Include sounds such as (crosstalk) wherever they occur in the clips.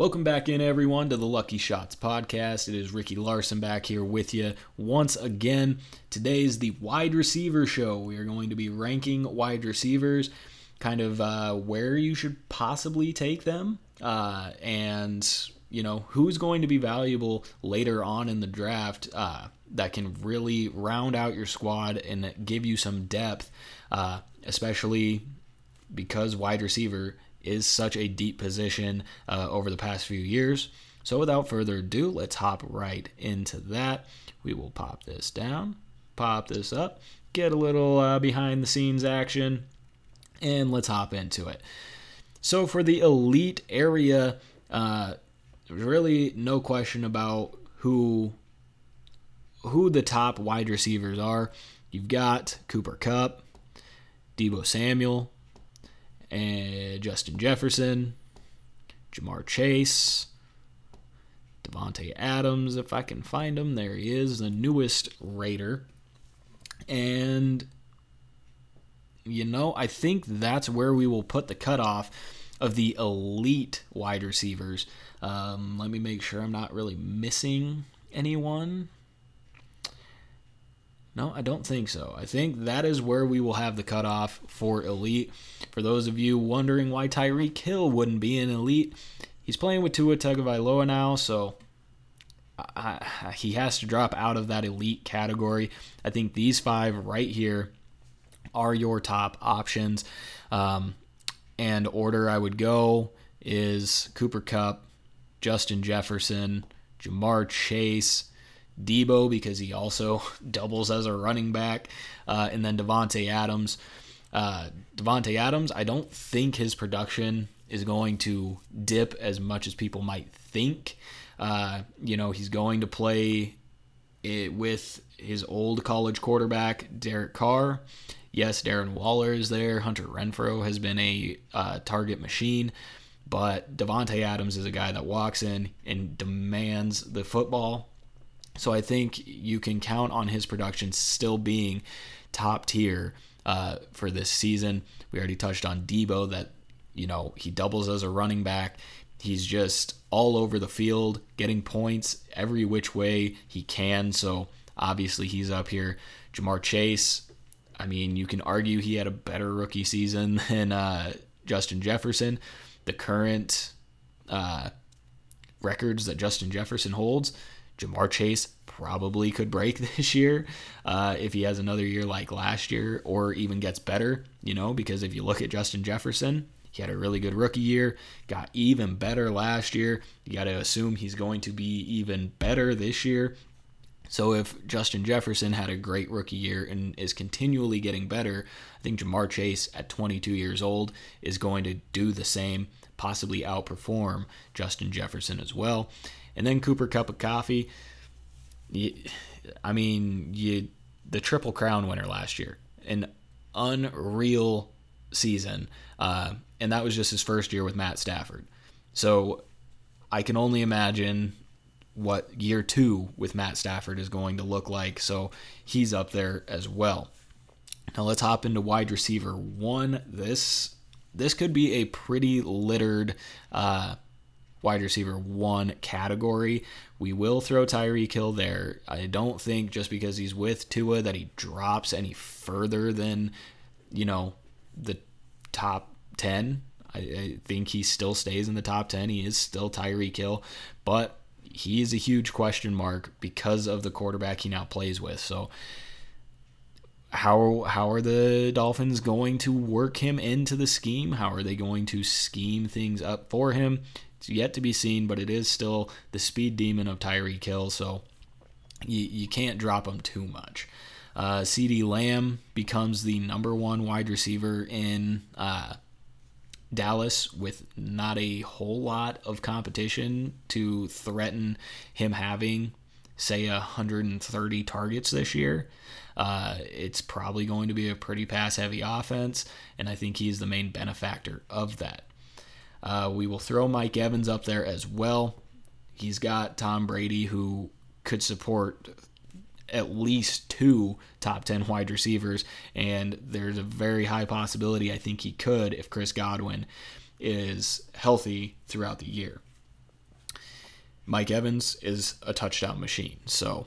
Welcome back in, everyone, to the Lucky Shots podcast. It is Ricky Larson back here with you once again. Today is the wide receiver show. We are going to be ranking wide receivers, kind of uh, where you should possibly take them, uh, and you know who's going to be valuable later on in the draft uh, that can really round out your squad and give you some depth, uh, especially because wide receiver is such a deep position uh, over the past few years. So without further ado, let's hop right into that. We will pop this down, pop this up, get a little uh, behind the scenes action, and let's hop into it. So for the elite area, uh, there's really no question about who who the top wide receivers are. You've got Cooper Kupp, Deebo Samuel, and Justin Jefferson, Ja'Marr Chase, Davante Adams, if I can find him. There he is, the newest Raider. And, you know, I think that's where we will put the cutoff of the elite wide receivers. Um, let me make sure I'm not really missing anyone. No, I don't think so. I think that is where we will have the cutoff for elite. For those of you wondering why Tyreek Hill wouldn't be an elite, he's playing with Tua Tagovailoa now, so I, he has to drop out of that elite category. I think these five right here are your top options. Um, and order I would go is Cooper Kupp, Justin Jefferson, Ja'Marr Chase, Deebo because he also (laughs) doubles as a running back, uh, and then Devonte Adams. Uh, Davante Adams, I don't think his production is going to dip as much as people might think. Uh, you know, he's going to play it with his old college quarterback Derek Carr. Yes, Darren Waller is there. Hunter Renfrow has been a uh, target machine, but Davante Adams is a guy that walks in and demands the football so I think you can count on his production still being top tier uh, for this season. We already touched on Deebo that you know he doubles as a running back. He's just all over the field, getting points every which way he can. So obviously he's up here. Ja'Marr Chase. I mean, you can argue he had a better rookie season (laughs) than uh, Justin Jefferson. The current uh, records that Justin Jefferson holds Ja'Marr Chase probably could break (laughs) this year uh, if he has another year like last year or even gets better, you know, because if you look at Justin Jefferson, he had a really good rookie year, got even better last year. You got to assume he's going to be even better this year. So if Justin Jefferson had a great rookie year and is continually getting better, I think Ja'Marr Chase at 22 years old is going to do the same, possibly outperform Justin Jefferson as well. And then Cooper Cup of Coffee. You, I mean, you the Triple Crown winner last year, an unreal season, uh, and that was just his first year with Matt Stafford. So I can only imagine what year two with Matt Stafford is going to look like. So he's up there as well. Now let's hop into wide receiver one. This this could be a pretty littered uh, wide receiver one category. We will throw Tyreek Hill there. I don't think just because he's with Tua that he drops any further than, you know, the top 10. I, I think he still stays in the top 10. He is still Tyreek Hill, but he is a huge question mark because of the quarterback he now plays with. So, how how are the Dolphins going to work him into the scheme? How are they going to scheme things up for him? It's yet to be seen, but it is still the speed demon of Tyreek Hill, so you, you can't drop him too much. Uh, CeeDee Lamb becomes the number one wide receiver in uh, Dallas with not a whole lot of competition to threaten him having, say, 130 targets this year. Uh, it's probably going to be a pretty pass heavy offense, and I think he's the main benefactor of that. Uh, we will throw Mike Evans up there as well. He's got Tom Brady, who could support at least two top 10 wide receivers, and there's a very high possibility I think he could if Chris Godwin is healthy throughout the year. Mike Evans is a touchdown machine. So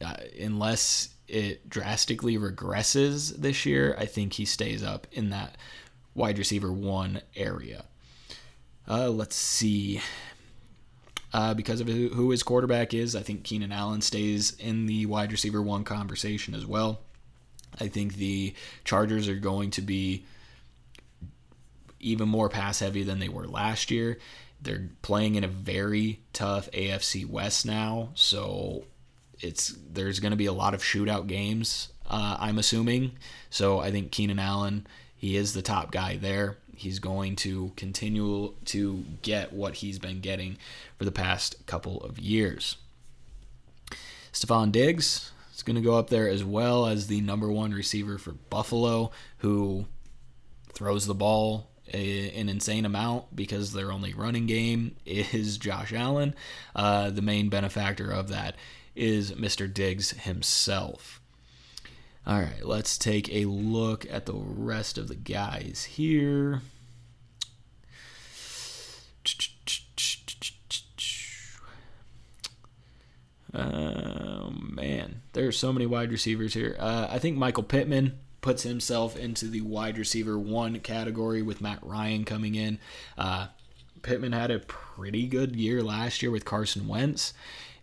uh, unless it drastically regresses this year, I think he stays up in that wide receiver one area. Uh, let's see. Uh, because of who his quarterback is, I think Keenan Allen stays in the wide receiver one conversation as well. I think the Chargers are going to be even more pass heavy than they were last year. They're playing in a very tough AFC West now, so it's there's going to be a lot of shootout games. Uh, I'm assuming. So I think Keenan Allen, he is the top guy there. He's going to continue to get what he's been getting for the past couple of years. Stefon Diggs is going to go up there as well as the number one receiver for Buffalo, who throws the ball a, an insane amount because their only running game is Josh Allen. Uh, the main benefactor of that is Mr. Diggs himself. All right, let's take a look at the rest of the guys here. Oh man, there are so many wide receivers here. Uh, I think Michael Pittman puts himself into the wide receiver one category with Matt Ryan coming in. Uh, Pittman had a pretty good year last year with Carson Wentz.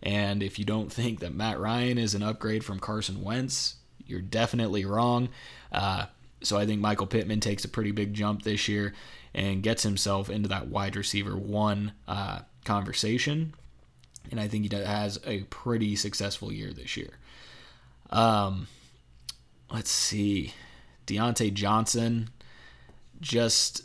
And if you don't think that Matt Ryan is an upgrade from Carson Wentz, you're definitely wrong. Uh, so I think Michael Pittman takes a pretty big jump this year and gets himself into that wide receiver one uh, conversation. And I think he has a pretty successful year this year. Um, let's see. Diontae Johnson, just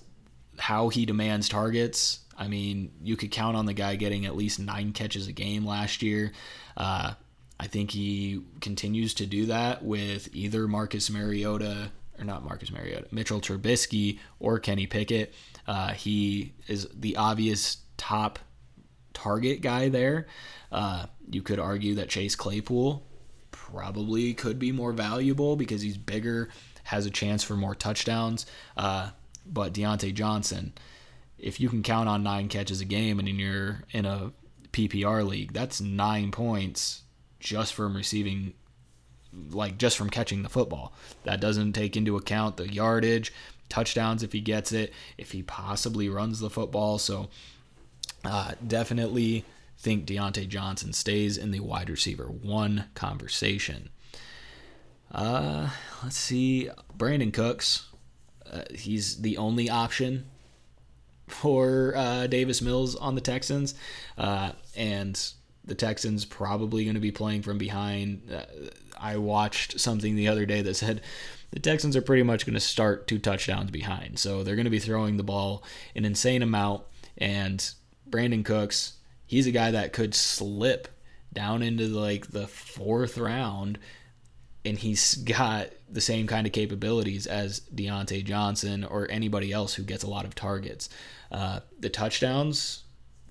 how he demands targets. I mean, you could count on the guy getting at least nine catches a game last year. Uh, I think he continues to do that with either Marcus Mariota or not Marcus Mariota, Mitchell Trubisky or Kenny Pickett. Uh, he is the obvious top target guy there. Uh, you could argue that Chase Claypool probably could be more valuable because he's bigger, has a chance for more touchdowns. Uh, but Diontae Johnson, if you can count on nine catches a game and you're in a PPR league, that's nine points just from receiving, like just from catching the football. That doesn't take into account the yardage, touchdowns if he gets it, if he possibly runs the football. So uh, definitely think Diontae Johnson stays in the wide receiver one conversation. Uh, let's see. Brandin Cooks. Uh, he's the only option for uh, Davis Mills on the Texans. Uh, and the Texans probably going to be playing from behind. Uh, I watched something the other day that said the Texans are pretty much going to start two touchdowns behind. So they're going to be throwing the ball an insane amount. And Brandin Cooks, he's a guy that could slip down into like the fourth round and he's got the same kind of capabilities as Diontae Johnson or anybody else who gets a lot of targets. Uh, the touchdowns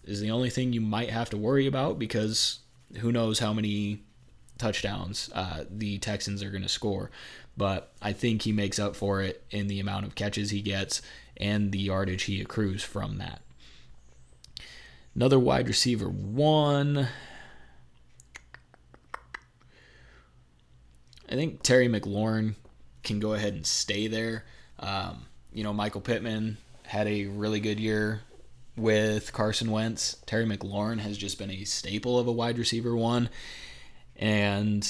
is the only thing you might have to worry about because who knows how many touchdowns uh, the Texans are going to score. But I think he makes up for it in the amount of catches he gets and the yardage he accrues from that. Another wide receiver one. I think Terry McLaurin can go ahead and stay there. Um, you know, Michael Pittman had a really good year with Carson Wentz. Terry McLaurin has just been a staple of a wide receiver one. And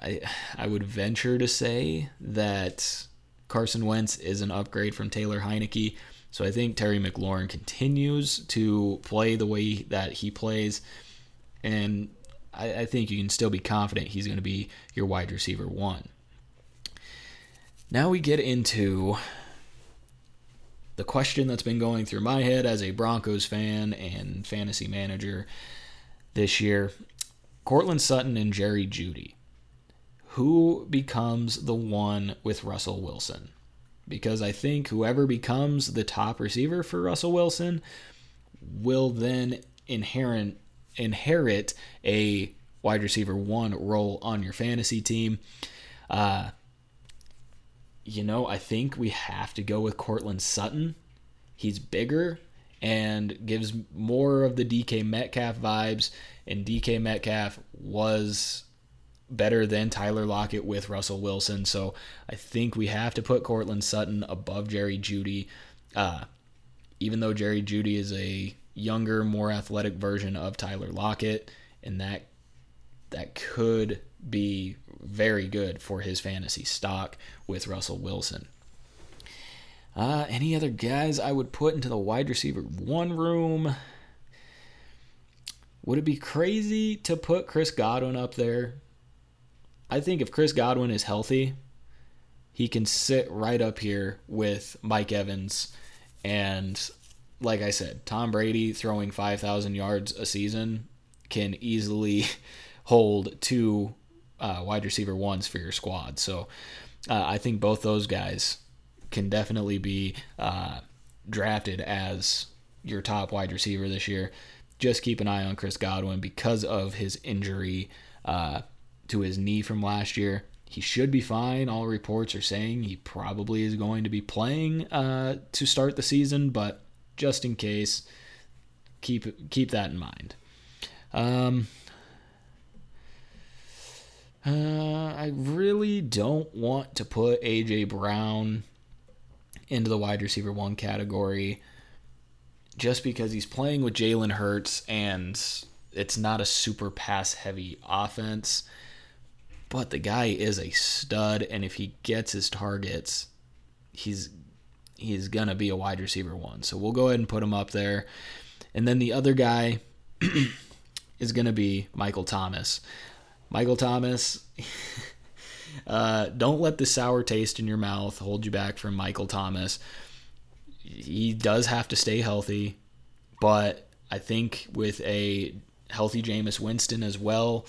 I I would venture to say that Carson Wentz is an upgrade from Taylor Heinicke. So I think Terry McLaurin continues to play the way that he plays. And I, I think you can still be confident he's going to be your wide receiver one. Now we get into the question that's been going through my head as a Broncos fan and fantasy manager this year Courtland Sutton and Jerry Jeudy. Who becomes the one with Russell Wilson? Because I think whoever becomes the top receiver for Russell Wilson will then inherent inherit a wide receiver one role on your fantasy team. Uh, you know, I think we have to go with Courtland Sutton. He's bigger and gives more of the DK Metcalf vibes. And DK Metcalf was better than Tyler Lockett with Russell Wilson. So I think we have to put Courtland Sutton above Jerry Jeudy. Uh, even though Jerry Jeudy is a younger, more athletic version of Tyler Lockett, and that that could be very good for his fantasy stock with Russell Wilson. Uh, any other guys I would put into the wide receiver one room? Would it be crazy to put Chris Godwin up there? I think if Chris Godwin is healthy, he can sit right up here with Mike Evans. And like I said, Tom Brady throwing 5,000 yards a season can easily (laughs) hold two uh, wide receiver ones for your squad. So uh, I think both those guys can definitely be uh, drafted as your top wide receiver this year. Just keep an eye on Chris Godwin because of his injury uh, to his knee from last year. He should be fine. All reports are saying he probably is going to be playing uh, to start the season, but just in case, keep keep that in mind. Um, uh, I really don't want to put AJ Brown into the wide receiver one category just because he's playing with Jalen Hurts and it's not a super pass heavy offense. But the guy is a stud, and if he gets his targets, he's he's gonna be a wide receiver one. So we'll go ahead and put him up there. And then the other guy (clears throat) is gonna be Michael Thomas. Michael Thomas. (laughs) uh, don't let the sour taste in your mouth hold you back from Michael Thomas. He does have to stay healthy, but I think with a healthy Jameis Winston as well,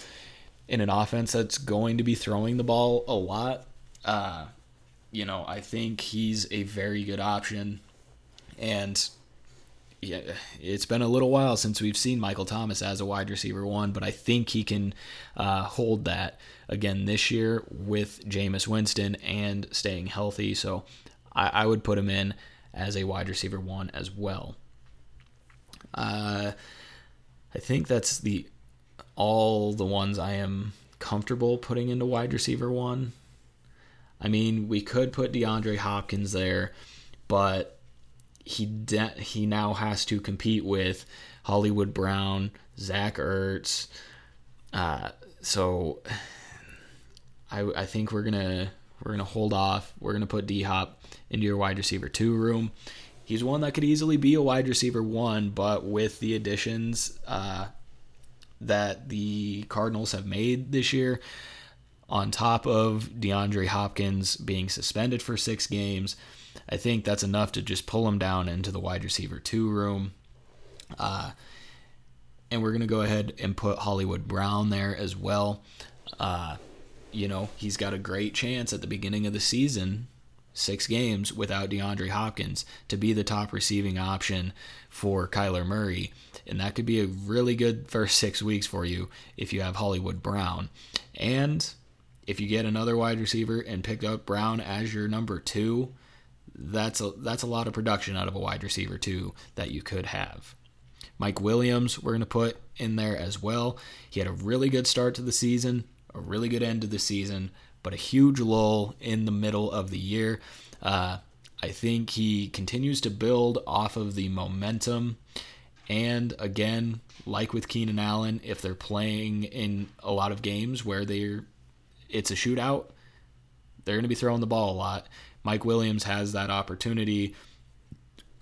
in an offense that's going to be throwing the ball a lot, uh, you know, I think he's a very good option. And yeah, it's been a little while since we've seen Michael Thomas as a wide receiver one, but I think he can uh, hold that again this year with Jameis Winston and staying healthy. So I, I would put him in as a wide receiver one as well. Uh, I think that's the all the ones I am comfortable putting into wide receiver one. I mean, we could put DeAndre Hopkins there, but he de- he now has to compete with Hollywood Brown, Zach Ertz. Uh, so I I think we're gonna we're gonna hold off. We're gonna put D Hop into your wide receiver two room. He's one that could easily be a wide receiver one, but with the additions uh, that the Cardinals have made this year, on top of DeAndre Hopkins being suspended for six games I think that's enough to just pull him down into the wide receiver two room. Uh, and we're going to go ahead and put Hollywood Brown there as well. Uh, you know, he's got a great chance at the beginning of the season, six games without DeAndre Hopkins, to be the top receiving option for Kyler Murray. And that could be a really good first six weeks for you if you have Hollywood Brown. And if you get another wide receiver and pick up Brown as your number two, that's a that's a lot of production out of a wide receiver too that you could have. Mike Williams, we're going to put in there as well. He had a really good start to the season, a really good end to the season, but a huge lull in the middle of the year. Uh, I think he continues to build off of the momentum. And again, like with Keenan Allen, if they're playing in a lot of games where they're it's a shootout, they're going to be throwing the ball a lot. Mike Williams has that opportunity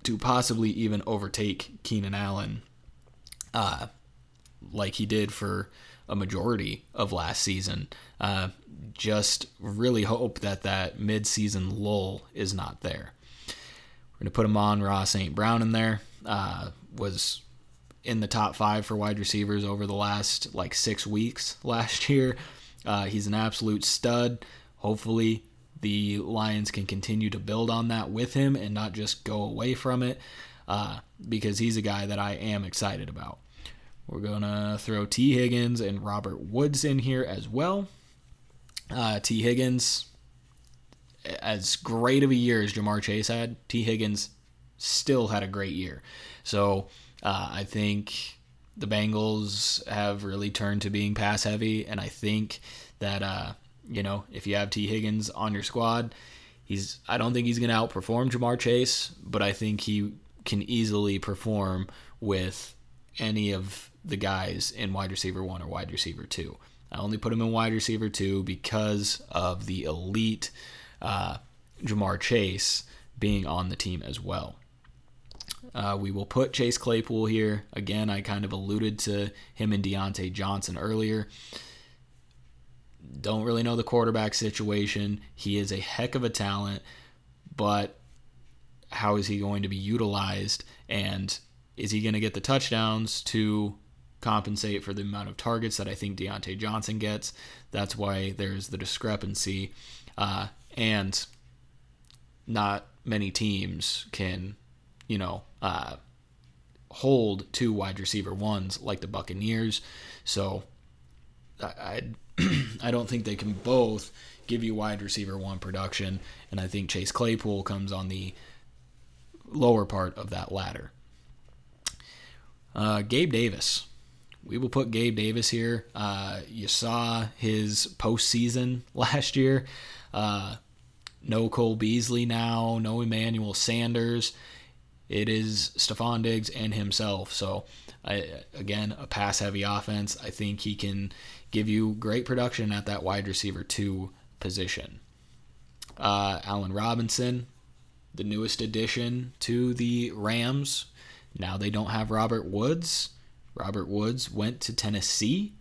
to possibly even overtake Keenan Allen, uh, like he did for a majority of last season. Uh, just really hope that that mid-season lull is not there. We're gonna put Amon-Ra St. Brown in there. Uh, was in the top five for wide receivers over the last like six weeks last (laughs) year. Uh, he's an absolute stud. Hopefully, the Lions can continue to build on that with him and not just go away from it uh, because he's a guy that I am excited about. We're going to throw Tee Higgins and Robert Woods in here as well. Uh, Tee Higgins, as great of a year as Ja'Marr Chase had, Tee Higgins still had a great year. So uh, I think the Bengals have really turned to being pass heavy, and I think that uh, you know if you have Tee Higgins on your squad, he's I don't think he's going to outperform Ja'Marr Chase, but I think he can easily perform with any of the guys in wide receiver one or wide receiver two. I only put him in wide receiver two because of the elite uh, Ja'Marr Chase being on the team as well. Uh, we will put Chase Claypool here. Again, I kind of alluded to him and Diontae Johnson earlier. Don't really know the quarterback situation. He is a heck of a talent, but how is he going to be utilized? And is he going to get the touchdowns to compensate for the amount of targets that I think Diontae Johnson gets? That's why there's the discrepancy. Uh, and not many teams can, you know, uh, hold two wide receiver ones like the Buccaneers. So I (clears throat) I don't think they can both give you wide receiver one production, and I think Chase Claypool comes on the lower part of that ladder. Uh, Gabe Davis. We will put Gabe Davis here. Uh, you saw his postseason (laughs) last year. Uh, no Cole Beasley now, no Emmanuel Sanders. It is Stefon Diggs and himself. So, I, again, a pass heavy offense. I think he can give you great production at that wide receiver two position. Uh, Allen Robinson, the newest addition to the Rams. Now they don't have Robert Woods. Robert Woods went to Tennessee.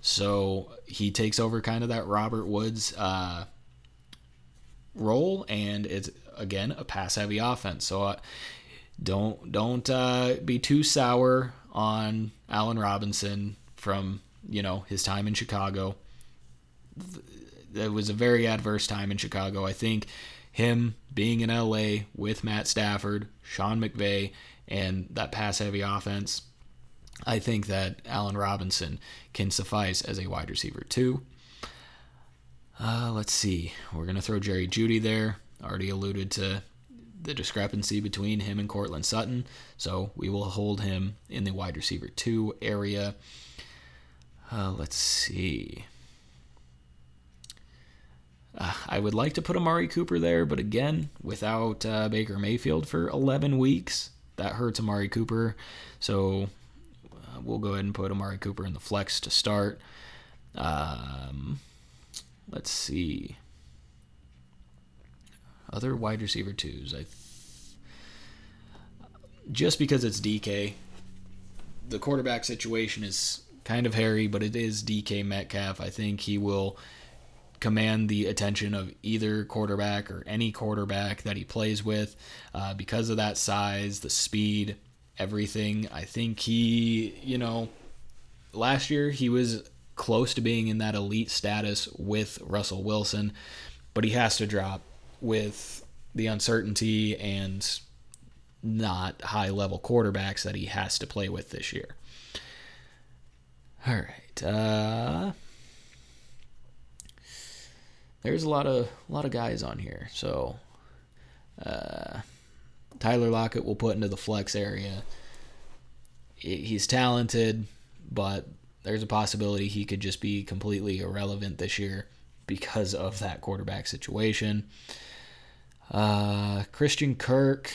So he takes over kind of that Robert Woods uh, role, and it's again a pass heavy offense. So uh, don't don't uh, be too sour on Allen Robinson from you know his time in Chicago. It was a very adverse time in Chicago. I think him being in LA with Matt Stafford, Sean McVay, and that pass heavy offense. I think that Allen Robinson can suffice as a wide receiver too. Uh, let's see. We're going to throw Jerry Jeudy there. Already alluded to the discrepancy between him and Courtland Sutton. So we will hold him in the wide receiver two area. Uh, let's see. Uh, I would like to put Amari Cooper there, but again, without uh, Baker Mayfield for 11 weeks, that hurts Amari Cooper. So uh, we'll go ahead and put Amari Cooper in the flex to start. Um, Let's see. Other wide receiver twos. I th- just because it's DK, the quarterback situation is kind of hairy, but it is DK Metcalf. I think he will command the attention of either quarterback or any quarterback that he plays with uh, because of that size, the speed, everything. I think he, you know, last year he was close to being in that elite status with Russell Wilson, but he has to drop with the uncertainty and not high level quarterbacks that he has to play with this year. All right. Uh, there's a lot of a lot of guys on here. So uh, Tyler Lockett will put into the flex area. He's talented, but there's a possibility he could just be completely irrelevant this year because of that quarterback situation. Uh, Christian Kirk,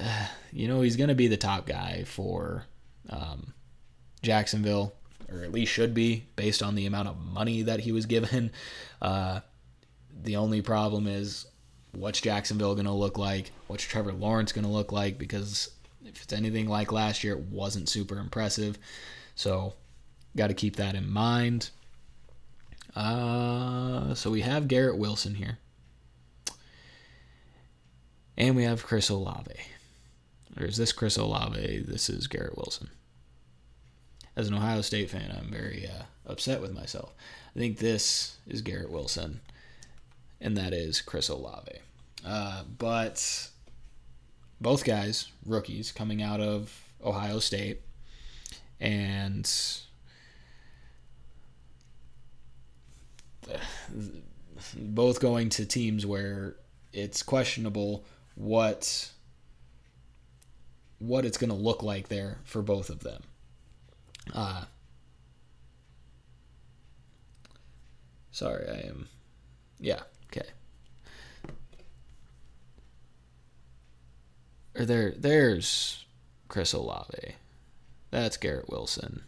uh, you know, he's going to be the top guy for um, Jacksonville, or at least should be, based on the amount of money that he was given. Uh, the only problem is what's Jacksonville going to look like? What's Trevor Lawrence going to look like? Because if it's anything like last year, it wasn't super impressive. So, got to keep that in mind. Uh, so we have Garrett Wilson here. And we have Chris Olave. Or is this Chris Olave? This is Garrett Wilson. As an Ohio State fan, I'm very uh, upset with myself. I think this is Garrett Wilson, and that is Chris Olave. Uh, but both guys, rookies, coming out of Ohio State. And both going to teams where it's questionable what what it's going to look like there for both of them. Uh, sorry, I am. Yeah, okay. Or there, there's Chris Olave. That's Garrett Wilson.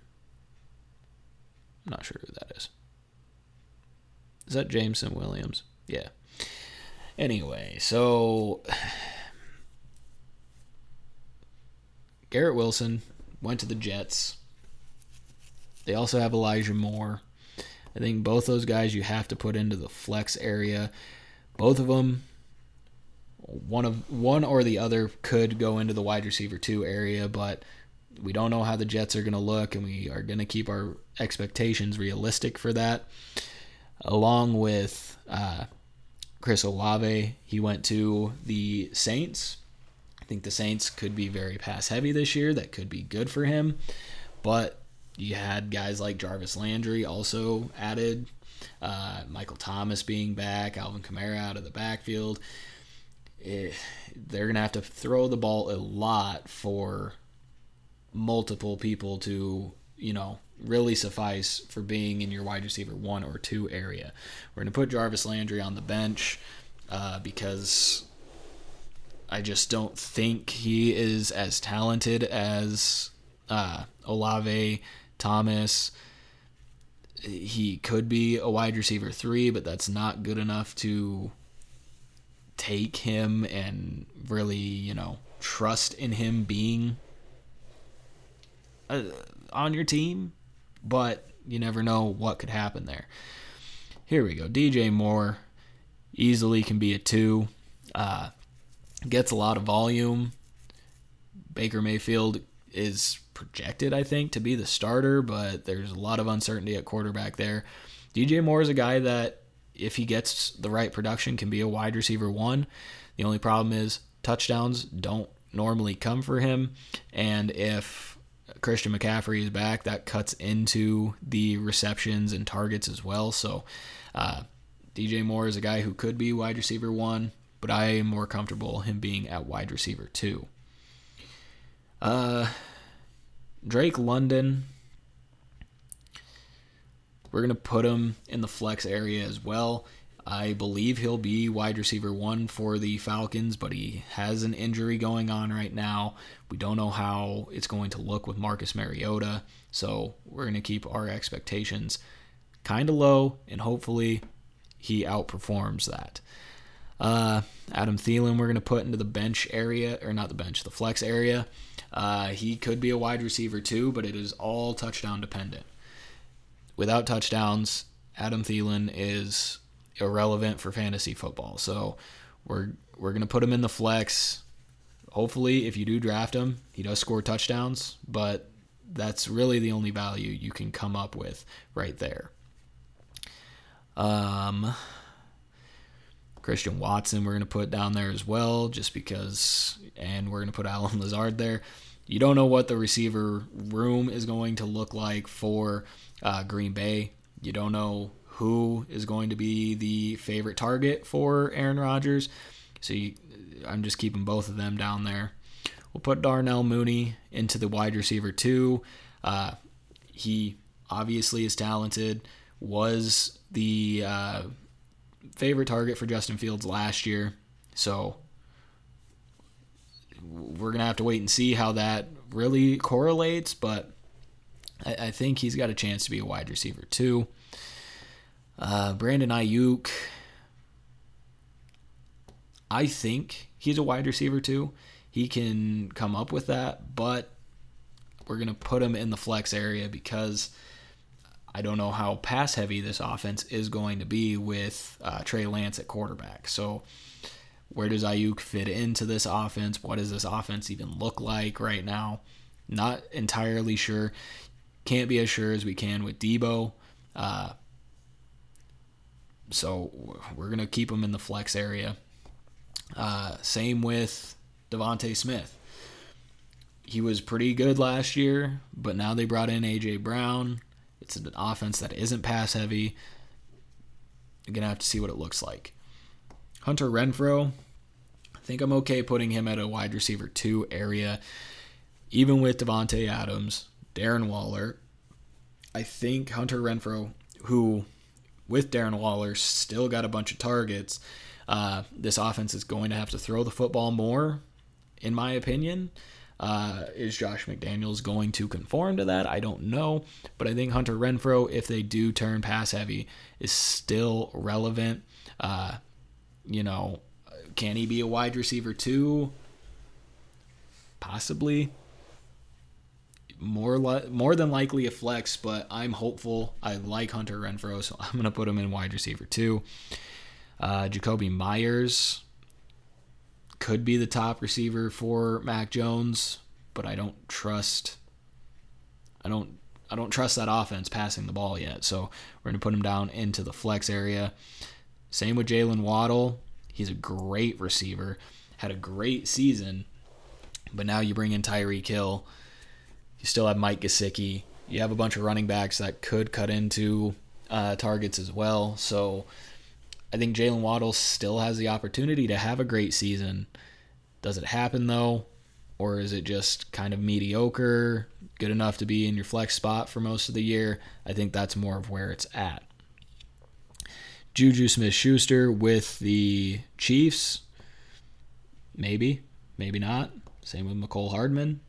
I'm not sure who that is. Is that Jameson Williams? Yeah. Anyway, so Garrett Wilson went to the Jets. They also have Elijah Moore. I think both those guys you have to put into the flex area. Both of them, one of one or the other could go into the wide receiver two area, but we don't know how the Jets are going to look, and we are going to keep our expectations realistic for that. Along with uh, Chris Olave, he went to the Saints. Think the Saints could be very pass heavy this year. That could be good for him. But you had guys like Jarvis Landry also added, uh, Michael Thomas being back, Alvin Kamara out of the backfield. It, eh, they're going to have to throw the ball a lot for multiple people to, you know, really suffice for being in your wide receiver one or two area. We're going to put Jarvis Landry on the bench uh, because I just don't think he is as talented as uh, Olave, Thomas. He could be a wide receiver three, but that's not good enough to take him and really, you know, trust in him being uh, on your team, but you never know what could happen there. Here we go. DJ Moore easily can be a two. Uh, gets a lot of volume. Baker Mayfield is projected, I think, to be the starter, but there's a lot of uncertainty at quarterback there. DJ Moore is a guy that, if he gets the right production, can be a wide receiver one. The only problem is touchdowns don't normally come for him, and if Christian McCaffrey is back, that cuts into the receptions and targets as well. So uh, DJ Moore is a guy who could be wide receiver one, but I am more comfortable him being at wide receiver two. Uh, Drake London, we're going to put him in the flex area as well. I believe he'll be wide receiver one for the Falcons, but he has an injury going on right now. We don't know how it's going to look with Marcus Mariota, so we're going to keep our expectations kind of low, and hopefully he outperforms that. Uh, Adam Thielen, we're going to put into the bench area, or not the bench, the flex area. Uh, he could be a wide receiver too, but it is all touchdown dependent. Without touchdowns, Adam Thielen is irrelevant for fantasy football. So we're we're gonna put him in the flex. Hopefully, if you do draft him, he does score touchdowns, but that's really the only value you can come up with right there. Um, Christian Watson, we're going to put down there as well, just because, and we're going to put (laughs) Allen Lazard there. You don't know what the receiver room is going to look like for uh, Green Bay. You don't know who is going to be the favorite target for Aaron Rodgers. So you, I'm just keeping both of them down there. We'll put Darnell Mooney into the wide receiver too. Uh, he obviously is talented. Was the uh, favorite target for Justin Fields last year. So we're gonna have to wait and see how that really correlates. But I, I think he's got a chance to be a wide receiver too. Uh, Brandon Aiyuk, I think he's a wide receiver too. He can come up with that, but we're going to put him in the flex area because I don't know how pass heavy this offense is going to be with uh, Trey Lance at quarterback. So, where does Aiyuk fit into this offense? What does this offense even look like right now? Not entirely sure. Can't be as sure as we can with Deebo. Uh, so we're going to keep him in the flex area. Uh, same with DeVonta Smith. He was pretty good last year, but now they brought in A.J. Brown. It's an offense that isn't pass heavy. You're going to have to see what it looks like. Hunter Renfrow, I think I'm okay putting him at a wide receiver two area, even with Davante Adams, Darren Waller. I think Hunter Renfrow, who with Darren Waller still got a bunch of targets, uh, this offense is going to have to throw the football more, in my opinion. Uh, is Josh McDaniels going to conform to that? I don't know. But I think Hunter Renfrow, if they do turn pass heavy, is still relevant. Uh, you know, can he be a wide receiver too? Possibly. More li- more than likely a flex, but I'm hopeful. I like Hunter Renfrow, so (laughs) I'm gonna put him in wide receiver too. Uh, Jakobi Meyers could be the top receiver for Mac Jones, but I don't trust. I don't. I don't trust that offense passing the ball yet. So we're gonna put him down into the flex area. Same with Jaylen Waddle. He's a great receiver. Had a great season, but now you bring in Tyreek Hill. You still have Mike Gesicki. You have a bunch of running backs that could cut into uh, targets as well. So I think Jaylen Waddle still has the opportunity to have a great season. Does it happen though? Or is it just kind of mediocre, good enough to be in your flex spot for most of the year? I think that's more of where it's at. Juju Smith Schuster with the Chiefs. Maybe, maybe not. Same with Mecole Hardman.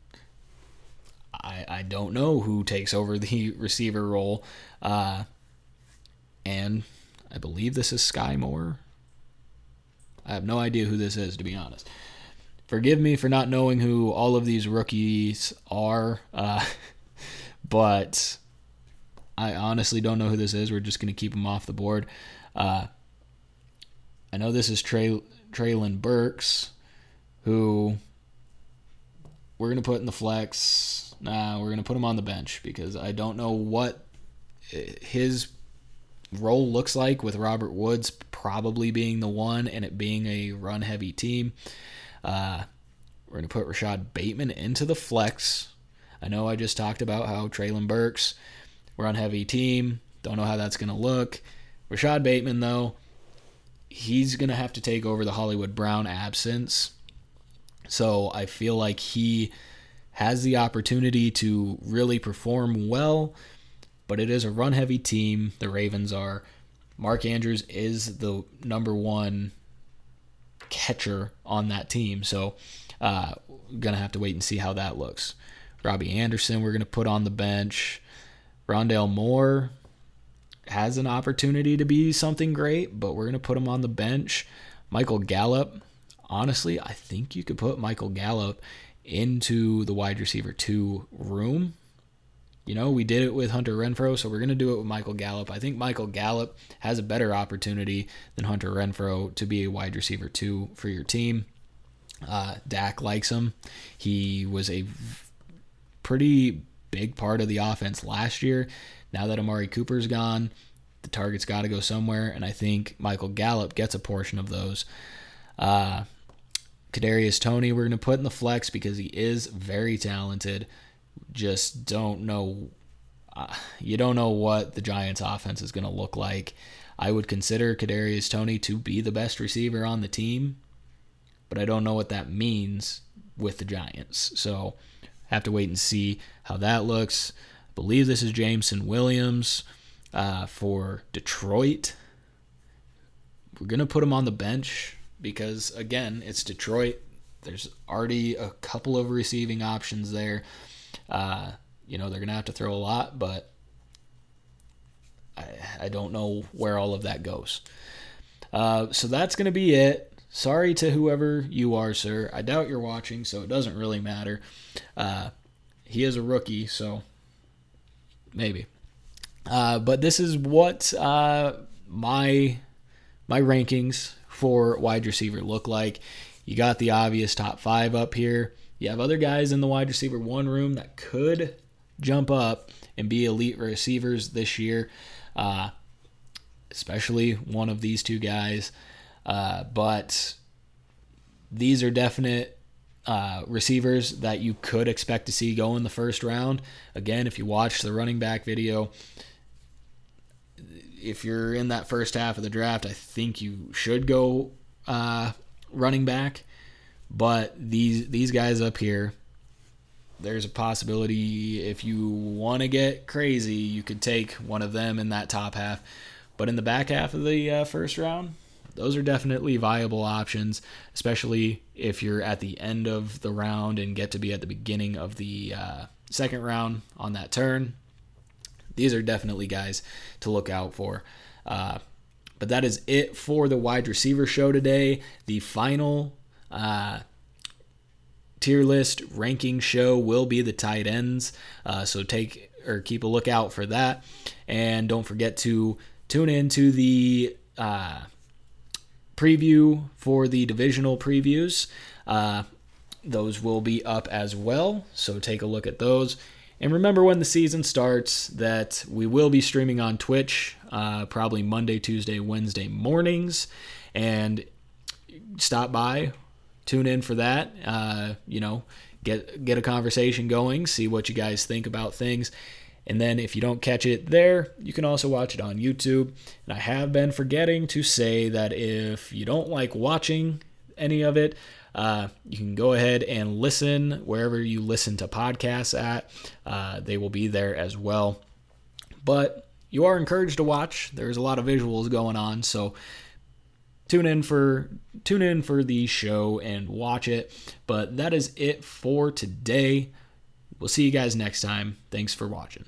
I, I don't know who takes over the (laughs) receiver role. Uh, and I believe this is Skyy Moore. I have no idea who this is, to be honest. Forgive me for not knowing who all of these rookies are, uh, (laughs) but I honestly don't know who this is. We're just going to keep them off the board. Uh, I know this is Trey, Treylon Burks, who we're going to put in the flex. Nah, we're going to put him on the bench because I don't know what his role looks like with Robert Woods probably being the one and it being a run heavy team. Uh, we're going to put Rashod Bateman into the flex. I know I just talked about how Treylon Burks, run heavy team. Don't know how that's going to look. Rashod Bateman, though, he's going to have to take over the Hollywood Brown absence. So I feel like he has the opportunity to really perform well but it is a run heavy team. The Ravens are. Mark Andrews is the number one catcher on that team. So, uh, going to have to wait and see how that looks. Robbie Anderson, we're going to put on the bench. Rondale Moore has an opportunity to be something great, but we're going to put him on the bench. Michael Gallup, honestly, I think you could put Michael Gallup into the wide receiver two room you know, we did it with Hunter Renfrow, so we're going to do it with Michael Gallup. I think Michael Gallup has a better opportunity than Hunter Renfrow to be a wide receiver two for your team. Uh, Dak likes him. He was a pretty big part of the offense last year. Now that Amari Cooper's gone, the target's got to go somewhere, and I think Michael Gallup gets a portion of those. Uh, Kadarius Toney, we're going to put in the flex because he is very talented just don't know. Uh, you don't know what the Giants' offense is going to look like. I would consider Kadarius Toney to be the best receiver on the team, but I don't know what that means with the Giants. So have to wait and see how that looks. I believe this is Jameson Williams uh, for Detroit. We're gonna put him on the bench because again, it's Detroit. There's already a couple of receiving options there. Uh, you know, they're going to have to throw a lot, but I, I don't know where all of that goes. Uh, so that's going to be it. Sorry to whoever you are, sir. I doubt you're watching, so it doesn't really matter. Uh, he is a rookie, so maybe. Uh, but this is what uh, my my rankings for wide receiver look like. You got the obvious top five up here. You have other guys in the wide receiver one room that could jump up and be elite receivers this year, uh, especially one of these two guys. Uh, but these are definite uh, receivers that you could expect to see go in the first round. Again, if you watch the running back video, if you're in that first half of the draft, I think you should go uh, running back, but these these guys up here, there's a possibility if you want to get crazy, you could take one of them in that top half. But in the back half of the uh, first round, those are definitely viable options, especially if you're at the end of the round and get to be at the beginning of the uh, second round on that turn. These are definitely guys to look out for. Uh, but that is it for the wide receiver show today. The final uh, tier list ranking show will be the tight ends. Uh, so take or keep a lookout for that. And don't forget to tune in to the uh, preview for the divisional previews. Uh, those will be up as well. So take a look at those. And remember when the season starts that we will be streaming on Twitch, uh, probably Monday, Tuesday, Wednesday mornings. And stop by, tune in for that. Uh, you know, get get a conversation going, see what you guys think about things. And then if you don't catch it there, you can also watch it on YouTube. And I have been forgetting to say that if you don't like watching any of it, uh, you can go ahead and listen wherever you listen to podcasts at. Uh, they will be there as well. But you are encouraged to watch. There's a lot of visuals going on, so tune in for tune in for the show and watch it. But that is it for today. We'll see you guys next time. Thanks for watching.